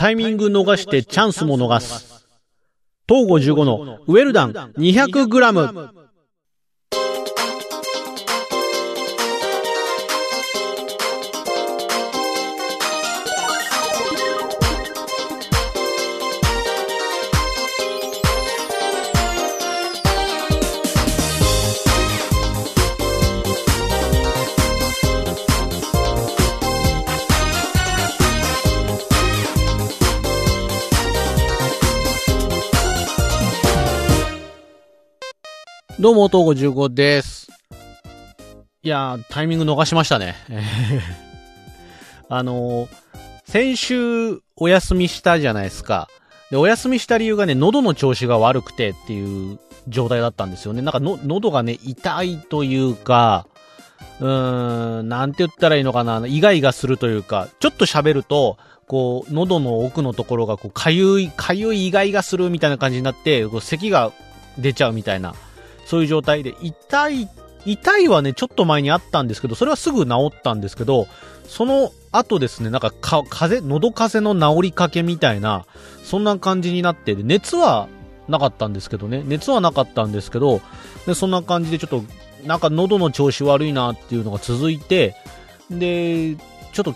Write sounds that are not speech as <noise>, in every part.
タイミング逃してチャンスも逃す。東5 15のウェルダン 200g。どうも、東郷15です。いやー、タイミング逃しましたね。<laughs> あのー、先週お休みしたじゃないですか。で、お休みした理由がね、喉の調子が悪くてっていう状態だったんですよね。なんかの、喉がね、痛いというか、うーん、なんて言ったらいいのかな、イガイガするというか、ちょっと喋ると、こう、喉の奥のところが、こう、かゆい、かゆいイガイガするみたいな感じになって、こう咳が出ちゃうみたいな。そういう状態で、痛い、痛いはね、ちょっと前にあったんですけど、それはすぐ治ったんですけど、その後ですね、なんかか、風、喉風の治りかけみたいな、そんな感じになって、熱はなかったんですけどね、熱はなかったんですけど、でそんな感じでちょっと、なんか喉の調子悪いなっていうのが続いて、で、ちょっと、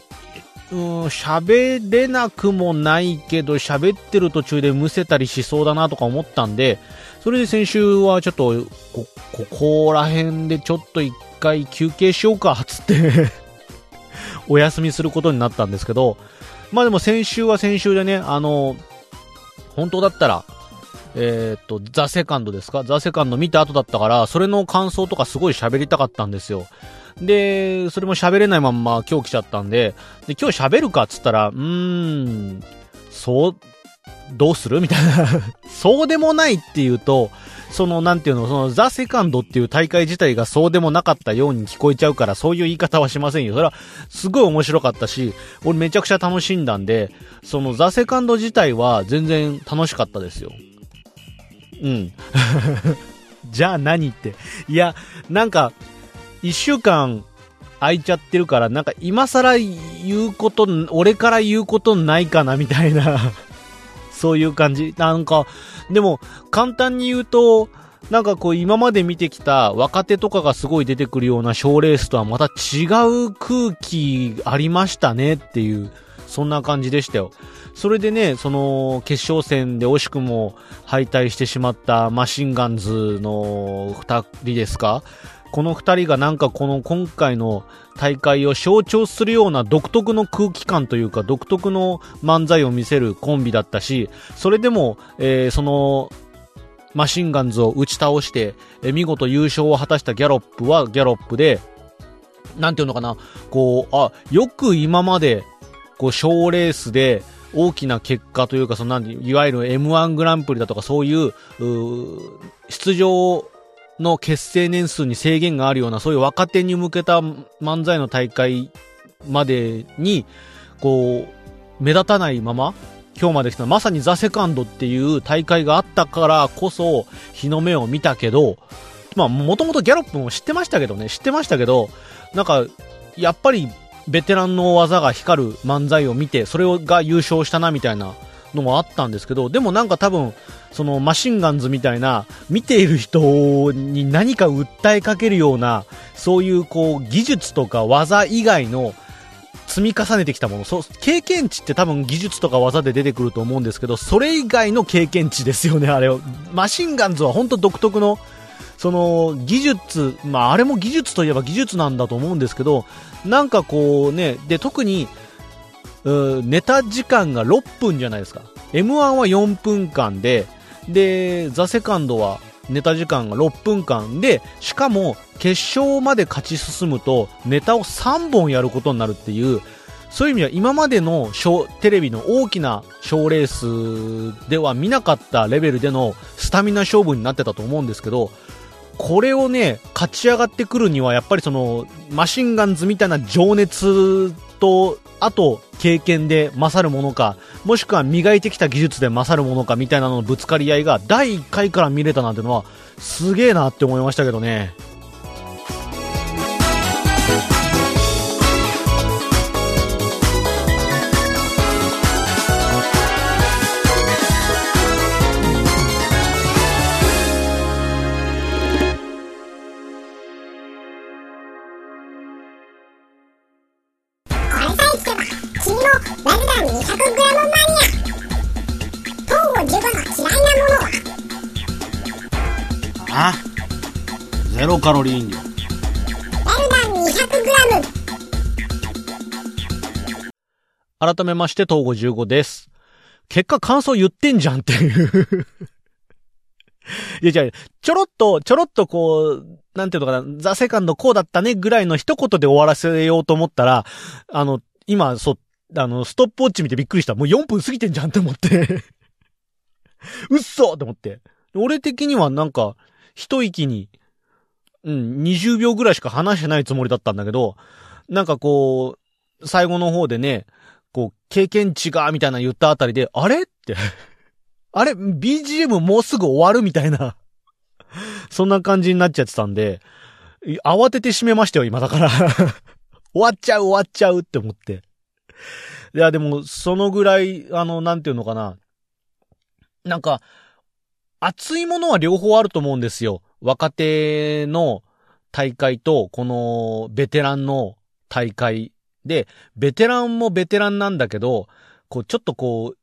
うん、喋れなくもないけど、喋ってる途中でむせたりしそうだなとか思ったんで、それで先週はちょっと、こ、ここら辺でちょっと一回休憩しようか、つって <laughs> お休みすることになったんですけど、まあでも先週は先週でね、あの、本当だったら、えー、っと、ザ・セカンドですか？ザ・セカンド見た後だったから、それの感想とかすごい喋りたかったんですよ。で、それも喋れないまんま今日来ちゃったんで、で、今日喋るかっつったら、うーん、そう、どうする？みたいな <laughs> そうでもないっていうと、その、なんていうの、その、ザ・セカンドっていう大会自体がそうでもなかったように聞こえちゃうから、そういう言い方はしませんよ。それは、すごい面白かったし、俺めちゃくちゃ楽しんだんで、その、ザ・セカンド自体は全然楽しかったですよ。うん。<laughs> じゃあ何って。いや、なんか、一週間空いちゃってるから、なんか今更言うこと、俺から言うことないかなみたいなそういう感じ。なんか、でも、簡単に言うと、なんかこう今まで見てきた若手とかがすごい出てくるような賞レースとはまた違う空気ありましたねっていう、そんな感じでしたよ。それでね、その決勝戦で惜しくも敗退してしまったマシンガンズの二人ですか？この2人がなんかこの今回の大会を象徴するような独特の空気感というか独特の漫才を見せるコンビだったし、それでも、えー、そのマシンガンズを打ち倒して、えー、見事優勝を果たしたギャロップはギャロップで、なんていうのかな、こう、あ、よく今まで、こう、賞レースで、大きな結果というか、そのいわゆる M1 グランプリだとかそういう、う出場の結成年数に制限があるような、そういう若手に向けた漫才の大会までに、こう、目立たないまま、今日まで来た、まさにザ・セカンドっていう大会があったからこそ、日の目を見たけど、まあ、もともとギャロップも知ってましたけどね、知ってましたけど、なんか、やっぱり、ベテランの技が光る漫才を見て、それが優勝したな、みたいなのもあったんですけど、でもなんか多分、そのマシンガンズみたいな、見ている人に何か訴えかけるような、そういうこう、技術とか技以外の、積み重ねてきたもの、そ、経験値って多分技術とか技で出てくると思うんですけど、それ以外の経験値ですよね、あれを。マシンガンズは本当独特の、その技術、まああれも技術といえば技術なんだと思うんですけど、なんかこうね、で特にネタ時間が6分じゃないですか。M1 は4分間で、で、ザ・セカンドはネタ時間が6分間で、しかも決勝まで勝ち進むとネタを3本やることになるっていう、そういう意味では今までのテレビの大きな賞レースでは見なかったレベルでのスタミナ勝負になってたと思うんですけど、これをね、勝ち上がってくるにはやっぱりそのマシンガンズみたいな情熱とあと経験で勝るものか、もしくは磨いてきた技術で勝るものかみたいなののぶつかり合いが第1回から見れたなんてのはすげえなって思いましたけどね。カロリー飲料。改めまして、東郷15です。結果感想言ってんじゃんっていう。いや、じゃあ、ちょろっと、ちょろっとこう、なんていうのかな、ザ・セカンドこうだったねぐらいの一言で終わらせようと思ったら、あの、今、そ、あの、ストップウォッチ見てびっくりした。もう4分過ぎてんじゃんって思って。<laughs> うっそって思って。俺的にはなんか、一息に、うん、20秒ぐらいしか話してないつもりだったんだけど、なんかこう、最後の方でね、こう、経験値が、みたいな言ったあたりで、あれ？って。<laughs> あれ ?BGM もうすぐ終わるみたいな。<laughs> そんな感じになっちゃってたんで、慌てて閉めましたよ、今だから。<laughs> 終わっちゃう、終わっちゃうって思って。いや、でも、そのぐらい、あの、なんていうのかな。なんか、熱いものは両方あると思うんですよ。若手の大会と、この、ベテランの大会で、ベテランもベテランなんだけど、こう、ちょっとこう、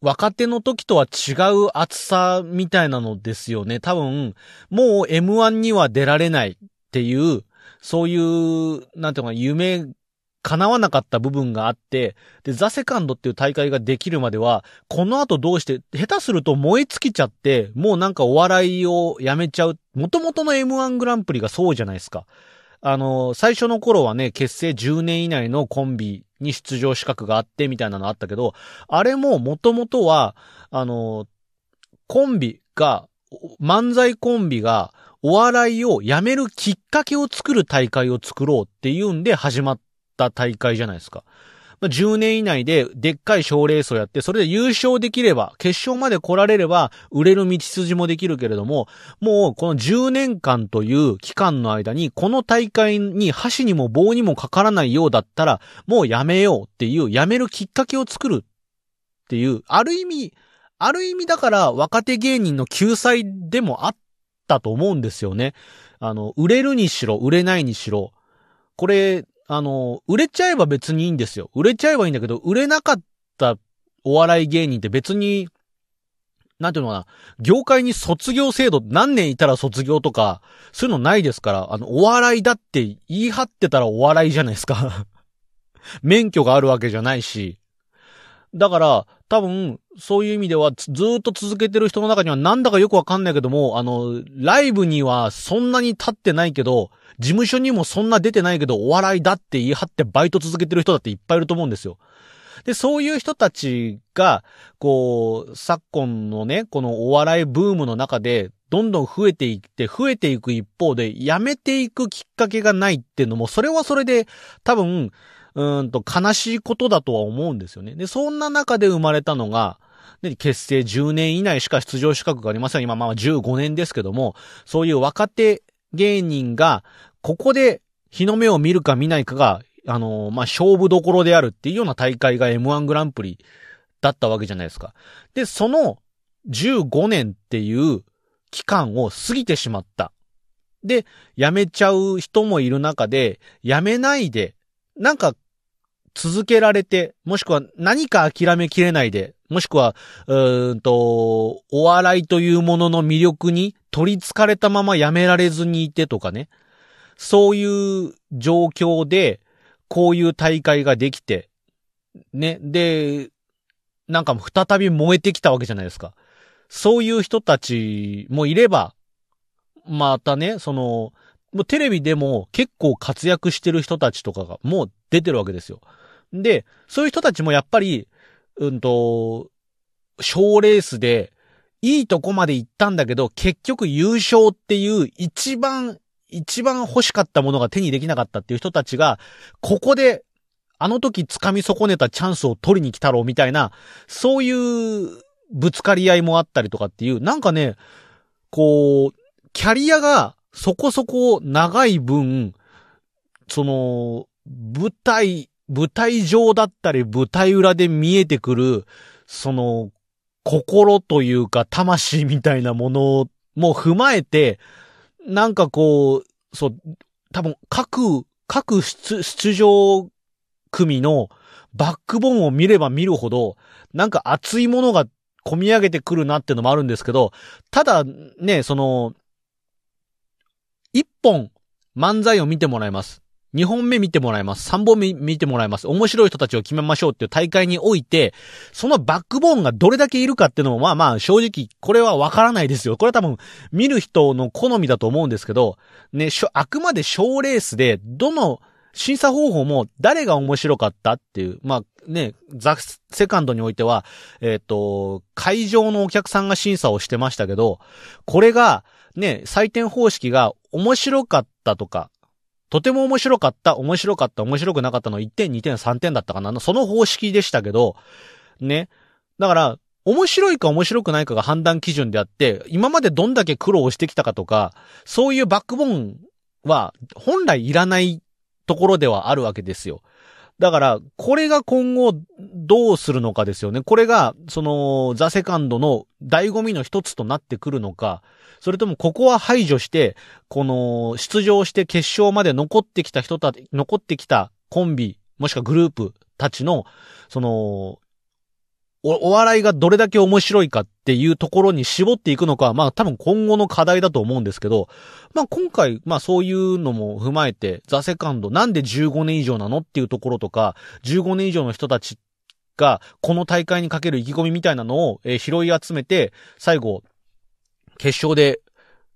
若手の時とは違う熱さみたいなのですよね。多分、もう M1 には出られないっていう、そういう、なんていうか、夢、叶わなかった部分があって、で、ザ・セカンドっていう大会ができるまでは、この後どうして、下手すると燃え尽きちゃって、もうなんかお笑いをやめちゃう。元々の M1 グランプリがそうじゃないですか。あの、最初の頃はね、結成10年以内のコンビに出場資格があってみたいなのあったけど、あれも元々は、あの、コンビが、漫才コンビがお笑いをやめるきっかけを作る大会を作ろうっていうんで始まったた大会じゃないですか。まあ10年以内ででっかい賞レースをやって、それで優勝できれば、決勝まで来られれば、売れる道筋もできるけれども、もうこの10年間という期間の間に、この大会に箸にも棒にもかからないようだったら、もうやめようっていう、やめるきっかけを作るっていう、ある意味、ある意味だから若手芸人の救済でもあったと思うんですよね。あの、売れるにしろ、売れないにしろ。これ、あの、売れちゃえば別にいいんですよ。売れちゃえばいいんだけど、売れなかったお笑い芸人って別に、なんていうのかな、業界に卒業制度、何年いたら卒業とか、そういうのないですから、あの、お笑いだって言い張ってたらお笑いじゃないですか。免許があるわけじゃないし。だから、多分、そういう意味では、ずっと続けてる人の中には、なんだかよくわかんないけども、あの、ライブにはそんなに立ってないけど、事務所にもそんな出てないけど、お笑いだって言い張ってバイト続けてる人だっていっぱいいると思うんですよ。で、そういう人たちが、こう、昨今のね、このお笑いブームの中で、どんどん増えていって、増えていく一方で、やめていくきっかけがないっていうのも、それはそれで、多分、うんと悲しいことだとは思うんですよね。で、そんな中で生まれたのが、で結成10年以内しか出場資格がありません。今まあ15年ですけども、そういう若手芸人が、ここで日の目を見るか見ないかが、あのーまあ、勝負どころであるっていうような大会が M1 グランプリだったわけじゃないですか。で、その15年っていう期間を過ぎてしまった。で、辞めちゃう人もいる中で、辞めないで、なんか続けられて、もしくは何か諦めきれないで、もしくは、うんと、お笑いというものの魅力に取り憑かれたまま辞められずにいてとかね。そういう状況で、こういう大会ができて、ね。で、なんか再び燃えてきたわけじゃないですか。そういう人たちもいれば、またね、その、もうテレビでも結構活躍してる人たちとかがもう出てるわけですよ。で、そういう人たちもやっぱり、うんと、賞レースで、いいとこまで行ったんだけど、結局優勝っていう一番、一番欲しかったものが手にできなかったっていう人たちが、ここで、あの時掴み損ねたチャンスを取りに来たろうみたいな、そういうぶつかり合いもあったりとかっていう、なんかね、こう、キャリアがそこそこ長い分、その、舞台、舞台上だったり舞台裏で見えてくる、その、心というか魂みたいなものも踏まえて、なんかこう、そう、多分各、各出出場組のバックボーンを見れば見るほど、なんか熱いものが込み上げてくるなっていうのもあるんですけど、ただ、ね、その、一本漫才を見てもらいます。二本目見てもらいます。三本目見てもらいます。面白い人たちを決めましょうっていう大会において、そのバックボーンがどれだけいるかっていうのも、まあまあ正直、これはわからないですよ。これは多分、見る人の好みだと思うんですけど、ね、あくまで賞レースで、どの、審査方法も誰が面白かったっていう、まあね、ザ・セカンドにおいては、えっ、と、会場のお客さんが審査をしてましたけど、これが、ね、採点方式が面白かったとか、とても面白かった、面白かった、面白くなかったの1点、2点、3点だったかな。その方式でしたけど、ね。だから、面白いか面白くないかが判断基準であって、今までどんだけ苦労してきたかとか、そういうバックボーンは本来いらないところではあるわけですよ。だから、これが今後どうするのかですよね。これが、その、ザ・セカンドの醍醐味の一つとなってくるのか、それともここは排除して、この、出場して決勝まで残ってきた人たち、残ってきたコンビ、もしくはグループたちの、その、お、お笑いがどれだけ面白いかっていうところに絞っていくのか、まあ多分今後の課題だと思うんですけど、まあ今回、まあそういうのも踏まえて、ザ・セカンド、なんで15年以上なのっていうところとか、15年以上の人たちが、この大会にかける意気込みみたいなのを、えー拾い集めて、最後、決勝で、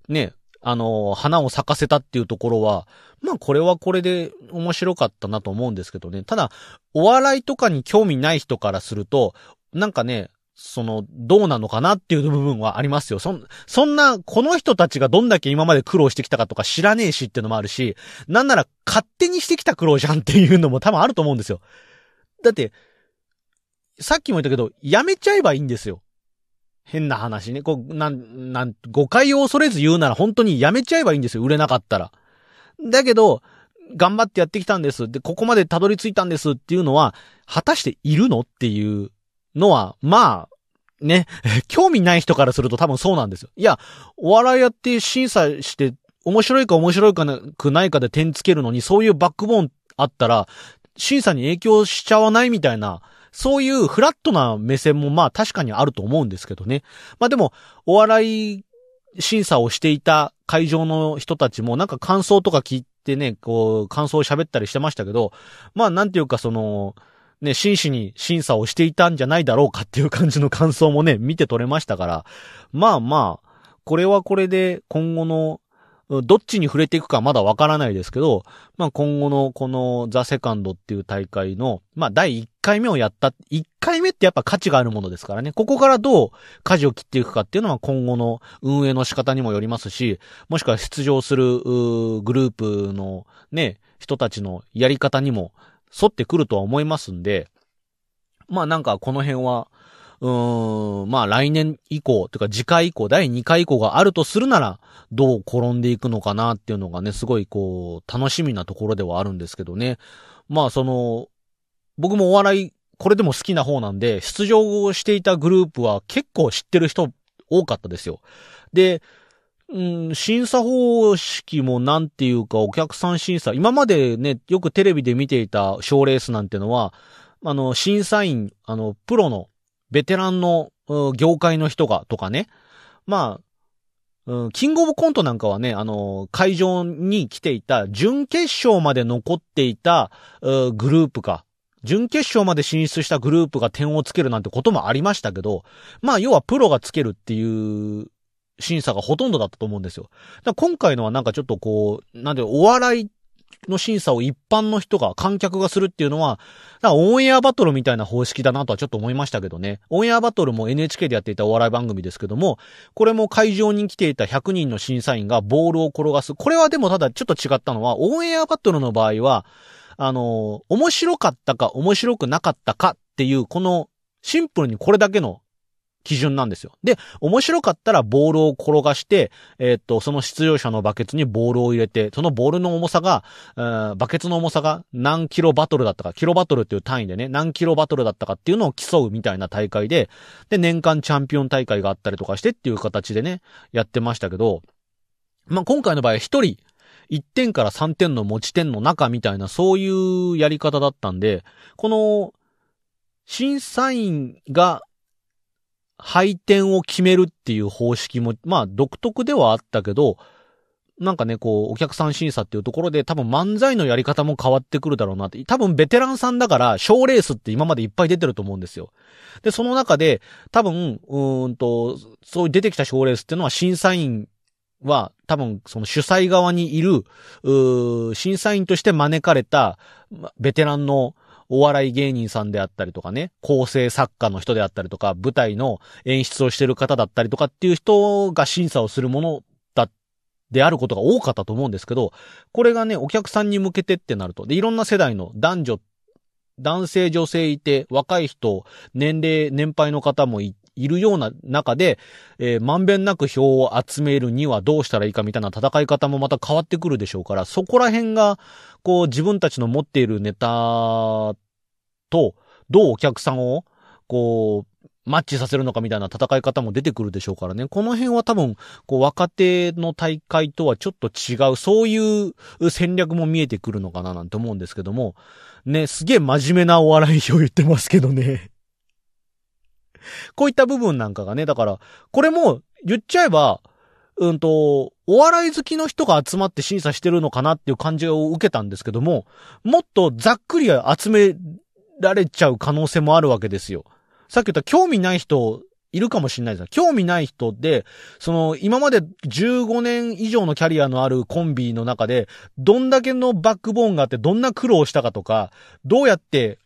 ね、あの花を咲かせたっていうところは、まあこれはこれで面白かったなと思うんですけどね。ただ、お笑いとかに興味ない人からすると、なんかね、その、どうなのかなっていう部分はありますよ。そん、そんな、この人たちがどんだけ今まで苦労してきたかとか知らねえしっていうのもあるし、なんなら勝手にしてきた苦労じゃんっていうのも多分あると思うんですよ。だって、さっきも言ったけど、やめちゃえばいいんですよ。変な話ね。こう、なん、なん、誤解を恐れず言うなら本当にやめちゃえばいいんですよ。売れなかったら。だけど、頑張ってやってきたんです。で、ここまでたどり着いたんですっていうのは、果たしているのっていうのは、まあ、ね、<laughs> 興味ない人からすると多分そうなんですよ。いや、お笑いやって審査して、面白いか面白いかなくないかで点つけるのに、そういうバックボーンあったら、審査に影響しちゃわないみたいな、そういうフラットな目線もまあ確かにあると思うんですけどね。まあでも、お笑い審査をしていた会場の人たちもなんか感想とか聞いてね、こう、感想を喋ったりしてましたけど、まあなんていうかその、ね、真摯に審査をしていたんじゃないだろうかっていう感じの感想もね、見て取れましたから、まあまあ、これはこれで今後の、どっちに触れていくかまだわからないですけど、まあ今後のこのザ・セカンドっていう大会の、まあ第1回目をやった、1回目ってやっぱ価値があるものですからね、ここからどう舵を切っていくかっていうのは今後の運営の仕方にもよりますし、もしくは出場するグループのね、人たちのやり方にも沿ってくるとは思いますんで、まあなんかこの辺は、うーん、まあ来年以降、というか次回以降、第2回以降があるとするなら、どう転んでいくのかなっていうのがね、すごいこう、楽しみなところではあるんですけどね。まあその、僕もお笑い、これでも好きな方なんで、出場をしていたグループは結構知ってる人多かったですよ。で、うん、審査方式もなんていうかお客さん審査、今までね、よくテレビで見ていた賞レースなんてのは、あの、審査員、あの、プロの、ベテランの、業界の人が、とかね。まあ、キングオブコントなんかはね、あの、会場に来ていた、準決勝まで残っていた、グループか。準決勝まで進出したグループが点をつけるなんてこともありましたけど、まあ、要はプロがつけるっていう審査がほとんどだったと思うんですよ。今回のはなんかちょっとこう、なんで、お笑いの審査を一般の人が、観客がするっていうのは、なんかオンエアバトルみたいな方式だなとはちょっと思いましたけどね。オンエアバトルも NHK でやっていたお笑い番組ですけども、これも会場に来ていた100人の審査員がボールを転がす。これはでもただちょっと違ったのは、オンエアバトルの場合は、あの、面白かったか面白くなかったかっていう、この、シンプルにこれだけの基準なんですよ。で、面白かったらボールを転がして、えーっと、その出場者のバケツにボールを入れて、そのボールの重さが、えバケツの重さが何キロバトルだったか、キロバトルっていう単位でね、何キロバトルだったかっていうのを競うみたいな大会で、で、年間チャンピオン大会があったりとかしてっていう形でね、やってましたけど、まあ、今回の場合一人、1点から3点の持ち点の中みたいな、そういうやり方だったんで、この、審査員が配点を決めるっていう方式も、まあ独特ではあったけど、なんかね、こう、お客さん審査っていうところで多分漫才のやり方も変わってくるだろうなって。多分ベテランさんだから、賞レースって今までいっぱい出てると思うんですよ。で、その中で、多分、うんと、そういう出てきた賞レースっていうのは審査員は、多分、その主催側にいる、うー審査員として招かれた、ベテランのお笑い芸人さんであったりとかね、構成作家の人であったりとか、舞台の演出をしてる方だったりとかっていう人が審査をするものだ、であることが多かったと思うんですけど、これがね、お客さんに向けてってなると。で、いろんな世代の男女、男性女性いて、若い人、年齢、年配の方もいいるような中で、えーまんべんなく票を集めるにはどうしたらいいかみたいな戦い方もまた変わってくるでしょうから、そこら辺が、こう自分たちの持っているネタと、どうお客さんを、こう、マッチさせるのかみたいな戦い方も出てくるでしょうからね。この辺は多分、こう若手の大会とはちょっと違う、そういう戦略も見えてくるのかななんて思うんですけども、ね、すげえ真面目なお笑いを言ってますけどね。こういった部分なんかがね、だから、これも言っちゃえば、うんと、お笑い好きの人が集まって審査してるのかなっていう感じを受けたんですけども、もっとざっくり集められちゃう可能性もあるわけですよ。さっき言った興味ない人いるかもしれないです興味ない人で、その、今まで15年以上のキャリアのあるコンビの中で、どんだけのバックボーンがあって、どんな苦労したかとか、どうやって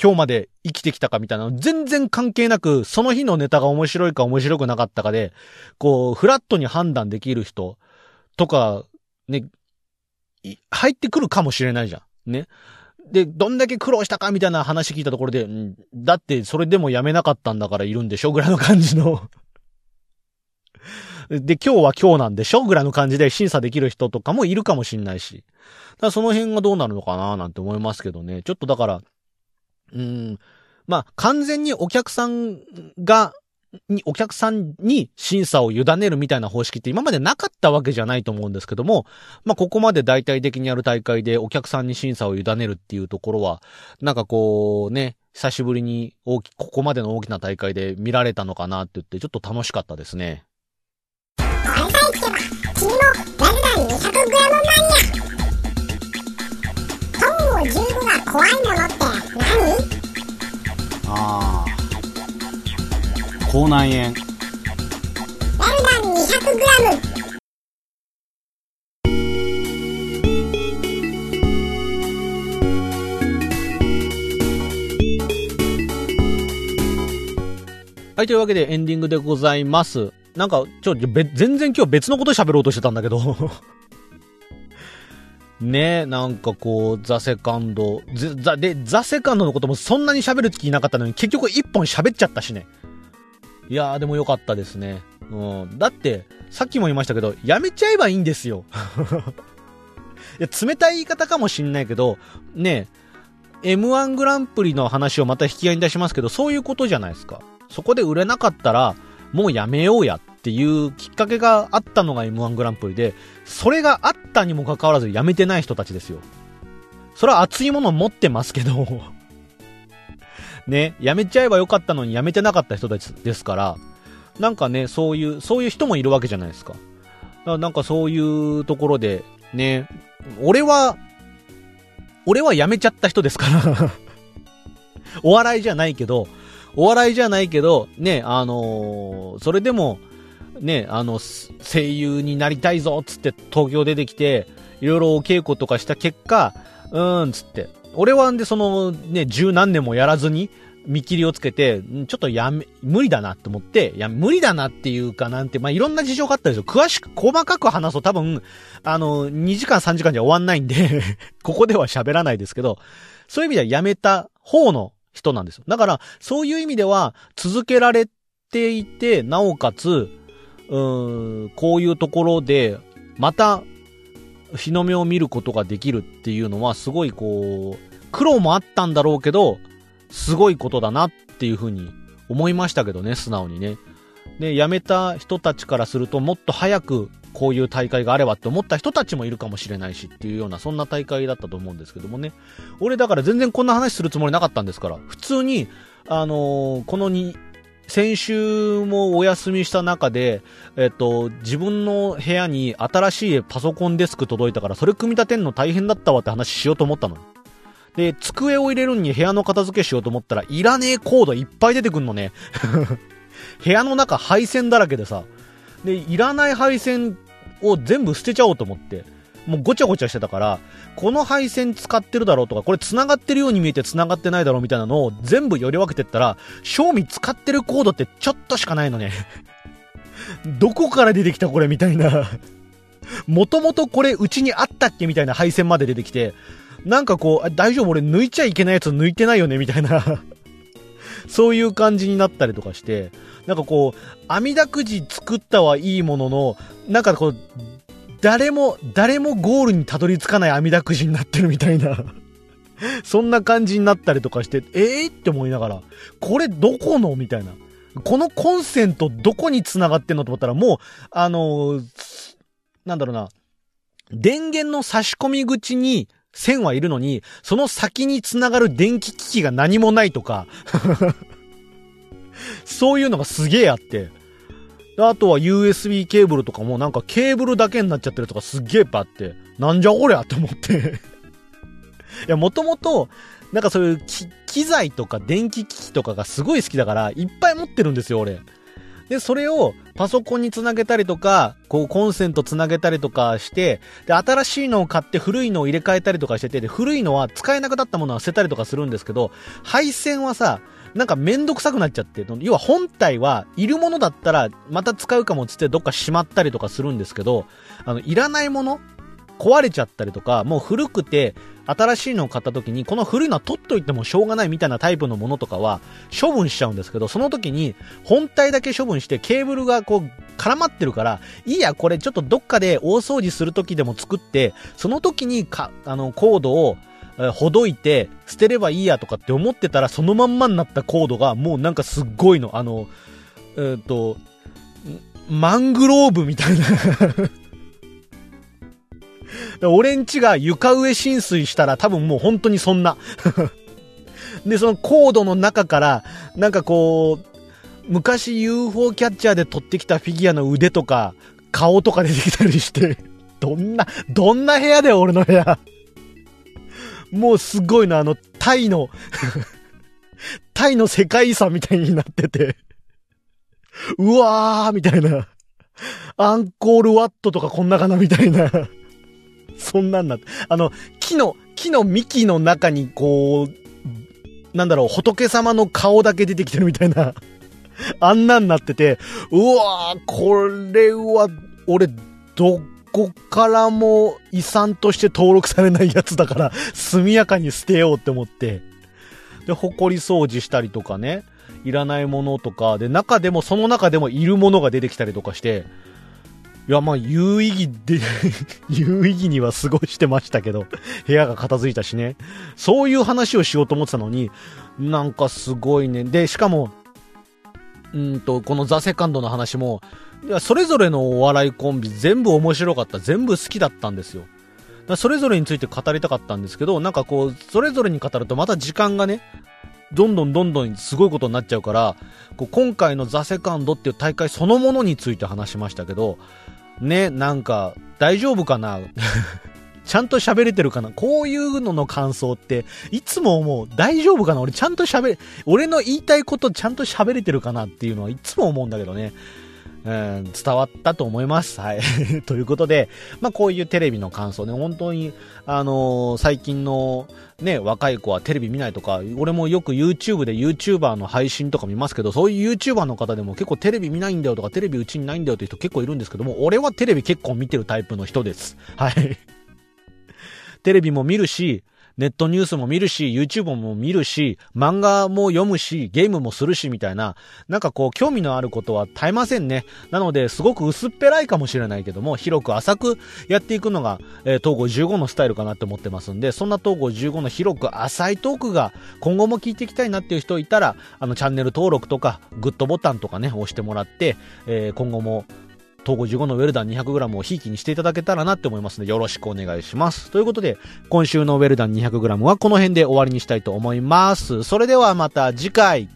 今日まで生きてきたかみたいな全然関係なく、その日のネタが面白いか面白くなかったかで、こう、フラットに判断できる人とか、ね、入ってくるかもしれないじゃん。ね。で、どんだけ苦労したかみたいな話聞いたところで、んだってそれでもやめなかったんだからいるんでしょぐらいの感じの。<laughs> で、今日は今日なんでしょぐらいの感じで審査できる人とかもいるかもしんないし。だその辺がどうなるのかななんて思いますけどね。ちょっとだから、うん。まあ、完全にお客さんが、に、お客さんに審査を委ねるみたいな方式って今までなかったわけじゃないと思うんですけども、まあ、ここまで大々的にやる大会でお客さんに審査を委ねるっていうところは、なんかこうね、久しぶりに大き、ここまでの大きな大会で見られたのかなって言って、ちょっと楽しかったですね。これさえ聞けば君もラルダン 200g マニアトンボ15が怖いものってああ口内炎ラルダン 200g はい、というわけでエンディングでございます。なんか、ちょ、べ全然今日別のこと喋ろうとしてたんだけど。ね、なんかこう、ザ・セカンド。ザ、で、ザ・セカンドのこともそんなに喋る気なかったのに、結局一本喋っちゃったしね。いやー、でもよかったですね。うん。だって、さっきも言いましたけど、やめちゃえばいいんですよ。<laughs> いや、冷たい言い方かもしんないけど、ねえ、M1 グランプリの話をまた引き合いに出しますけど、そういうことじゃないですか。そこで売れなかったら、もうやめようやっていうきっかけがあったのが M1 グランプリで、それがあったにもかかわらずやめてない人たちですよ。それは熱いもの持ってますけど、ね、やめちゃえばよかったのにやめてなかった人たちですから、なんかね、そういう、そういう人もいるわけじゃないですか。だからなんかそういうところで、ね、俺は、俺はやめちゃった人ですから。お笑いじゃないけど、お笑いじゃないけど、ね、あのーそれでも、ね、あの、声優になりたいぞ、つって東京出てきて、いろいろお稽古とかした結果、うーん、つって。俺はんで、その、ね、十何年もやらずに、見切りをつけて、ちょっとやめ、無理だなって思って、いや、無理だなっていうかなんて、まあ、いろんな事情があったんですよ。詳しく、細かく話すと多分、あの、2時間3時間じゃ終わんないんで、<laughs> ここでは喋らないですけど、そういう意味ではやめた方の人なんですよ。だから、そういう意味では、続けられていて、なおかつ、うん、こういうところで、また、日の目を見ることができるっていうのは、すごいこう、苦労もあったんだろうけど、すごいことだなっていうふうに思いましたけどね、素直にね。で、辞めた人たちからすると、もっと早くこういう大会があればって思った人たちもいるかもしれないしっていうような、そんな大会だったと思うんですけどもね。俺だから全然こんな話するつもりなかったんですから、普通に、あのーこのに、先週もお休みした中で、えっと、自分の部屋に新しいパソコンデスク届いたから、それ組み立てんの大変だったわって話しようと思ったの。で、机を入れるに部屋の片付けしようと思ったら、いらねえコードいっぱい出てくんのね。<laughs> 部屋の中配線だらけでさ。で、いらない配線を全部捨てちゃおうと思って。もうごちゃごちゃしてたから、この配線使ってるだろうとか、これ繋がってるように見えて繋がってないだろうみたいなのを全部より分けてったら、賞味使ってるコードってちょっとしかないのね。<laughs> どこから出てきたこれみたいな。もともとこれうちにあったっけみたいな配線まで出てきて、なんかこう、大丈夫？俺抜いちゃいけないやつ抜いてないよねみたいな。<laughs> そういう感じになったりとかして、なんかこう、網だくじ作ったはいいものの、なんかこう、誰も、誰もゴールにたどり着かない網だくじになってるみたいな。<laughs> そんな感じになったりとかして、えー、って思いながら、これどこの？みたいな。このコンセントどこに繋がってんの？と思ったら、もう、あのーなんだろうな、電源の差し込み口に線はいるのに、その先に繋がる電気機器が何もないとか、<laughs> そういうのがすげえあって、あとは USB ケーブルとかもなんかケーブルだけになっちゃってるとかすっげえいって、なんじゃこりゃって思って。<laughs> いや、もともと、なんかそういう機材とか電気機器とかがすごい好きだから、いっぱい持ってるんですよ、俺。で、それをパソコンにつなげたりとか、こうコンセントつなげたりとかして、で、新しいのを買って古いのを入れ替えたりとかしてて、で、古いのは使えなくなったものは捨てたりとかするんですけど、配線はさ、なんかめんどくさくなっちゃって、要は本体はいるものだったらまた使うかもっつってどっかしまったりとかするんですけど、あの、いらないもの壊れちゃったりとか、もう古くて、新しいのを買った時に、この古いのは取っといてもしょうがないみたいなタイプのものとかは、処分しちゃうんですけど、その時に、本体だけ処分して、ケーブルがこう、絡まってるから、いいや、これちょっとどっかで大掃除する時でも作って、その時にか、あの、コードを、ほどいて、捨てればいいやとかって思ってたら、そのまんまになったコードが、もうなんかすっごいの、あの、えっ、と、マングローブみたいな。<laughs> 俺んちが床上浸水したら多分もう本当にそんな。<laughs> で、そのコードの中から、なんかこう、昔 UFO キャッチャーで撮ってきたフィギュアの腕とか、顔とか出てきたりして、どんな、どんな部屋だよ、俺の部屋。もうすごいな、あの、タイの、<laughs> タイの世界遺産みたいになってて、うわーみたいな。アンコールワットとかこんなかなみたいな。そんなんな。あの、木の、木の幹の中にこう、なんだろう、仏様の顔だけ出てきてるみたいな。あんなんなってて、うわー、これは、俺、どこからも遺産として登録されないやつだから、<laughs> 速やかに捨てようって思って。で、埃掃除したりとかね、いらないものとか、で、中でも、その中でもいるものが出てきたりとかして、いや、まあ、有意義で、<laughs> 有意義には過ごしてましたけど、部屋が片付いたしね。そういう話をしようと思ってたのに、なんかすごいね。で、しかも、うんと、このザ・セカンドの話も、それぞれのお笑いコンビ全部面白かった。全部好きだったんですよ。それぞれについて語りたかったんですけど、なんかこう、それぞれに語るとまた時間がね、どんどんどんどんすごいことになっちゃうから、こう今回のザ・セカンドっていう大会そのものについて話しましたけど、ね、なんか、大丈夫かな？<laughs> ちゃんと喋れてるかな？こういうのの感想って、いつも思う。大丈夫かな？俺ちゃんと喋れ、俺の言いたいことちゃんと喋れてるかな？っていうのはいつも思うんだけどね。うん、伝わったと思います。はい。<laughs> ということで、まあこういうテレビの感想ね、本当に、あのー最近のね、若い子はテレビ見ないとか、俺もよく YouTube で YouTuber の配信とか見ますけど、そういう YouTuber の方でも結構テレビ見ないんだよとか、テレビうちにないんだよっていう人結構いるんですけども、俺はテレビ結構見てるタイプの人です。はい。<laughs> テレビも見るし、ネットニュースも見るし、YouTube も見るし、漫画も読むし、ゲームもするし、みたいな、なんかこう、興味のあることは絶えませんね。なので、すごく薄っぺらいかもしれないけども、広く浅くやっていくのが、えー、東郷15のスタイルかなって思ってますんで、そんな東郷15の広く浅いトークが、今後も聞いていきたいなっていう人いたら、あの、チャンネル登録とか、グッドボタンとかね、押してもらって、えー今後も、東郷15のウェルダン 200g をひいきにしていただけたらなって思いますので、よろしくお願いします。ということで、今週のウェルダン 200g はこの辺で終わりにしたいと思います。それではまた次回。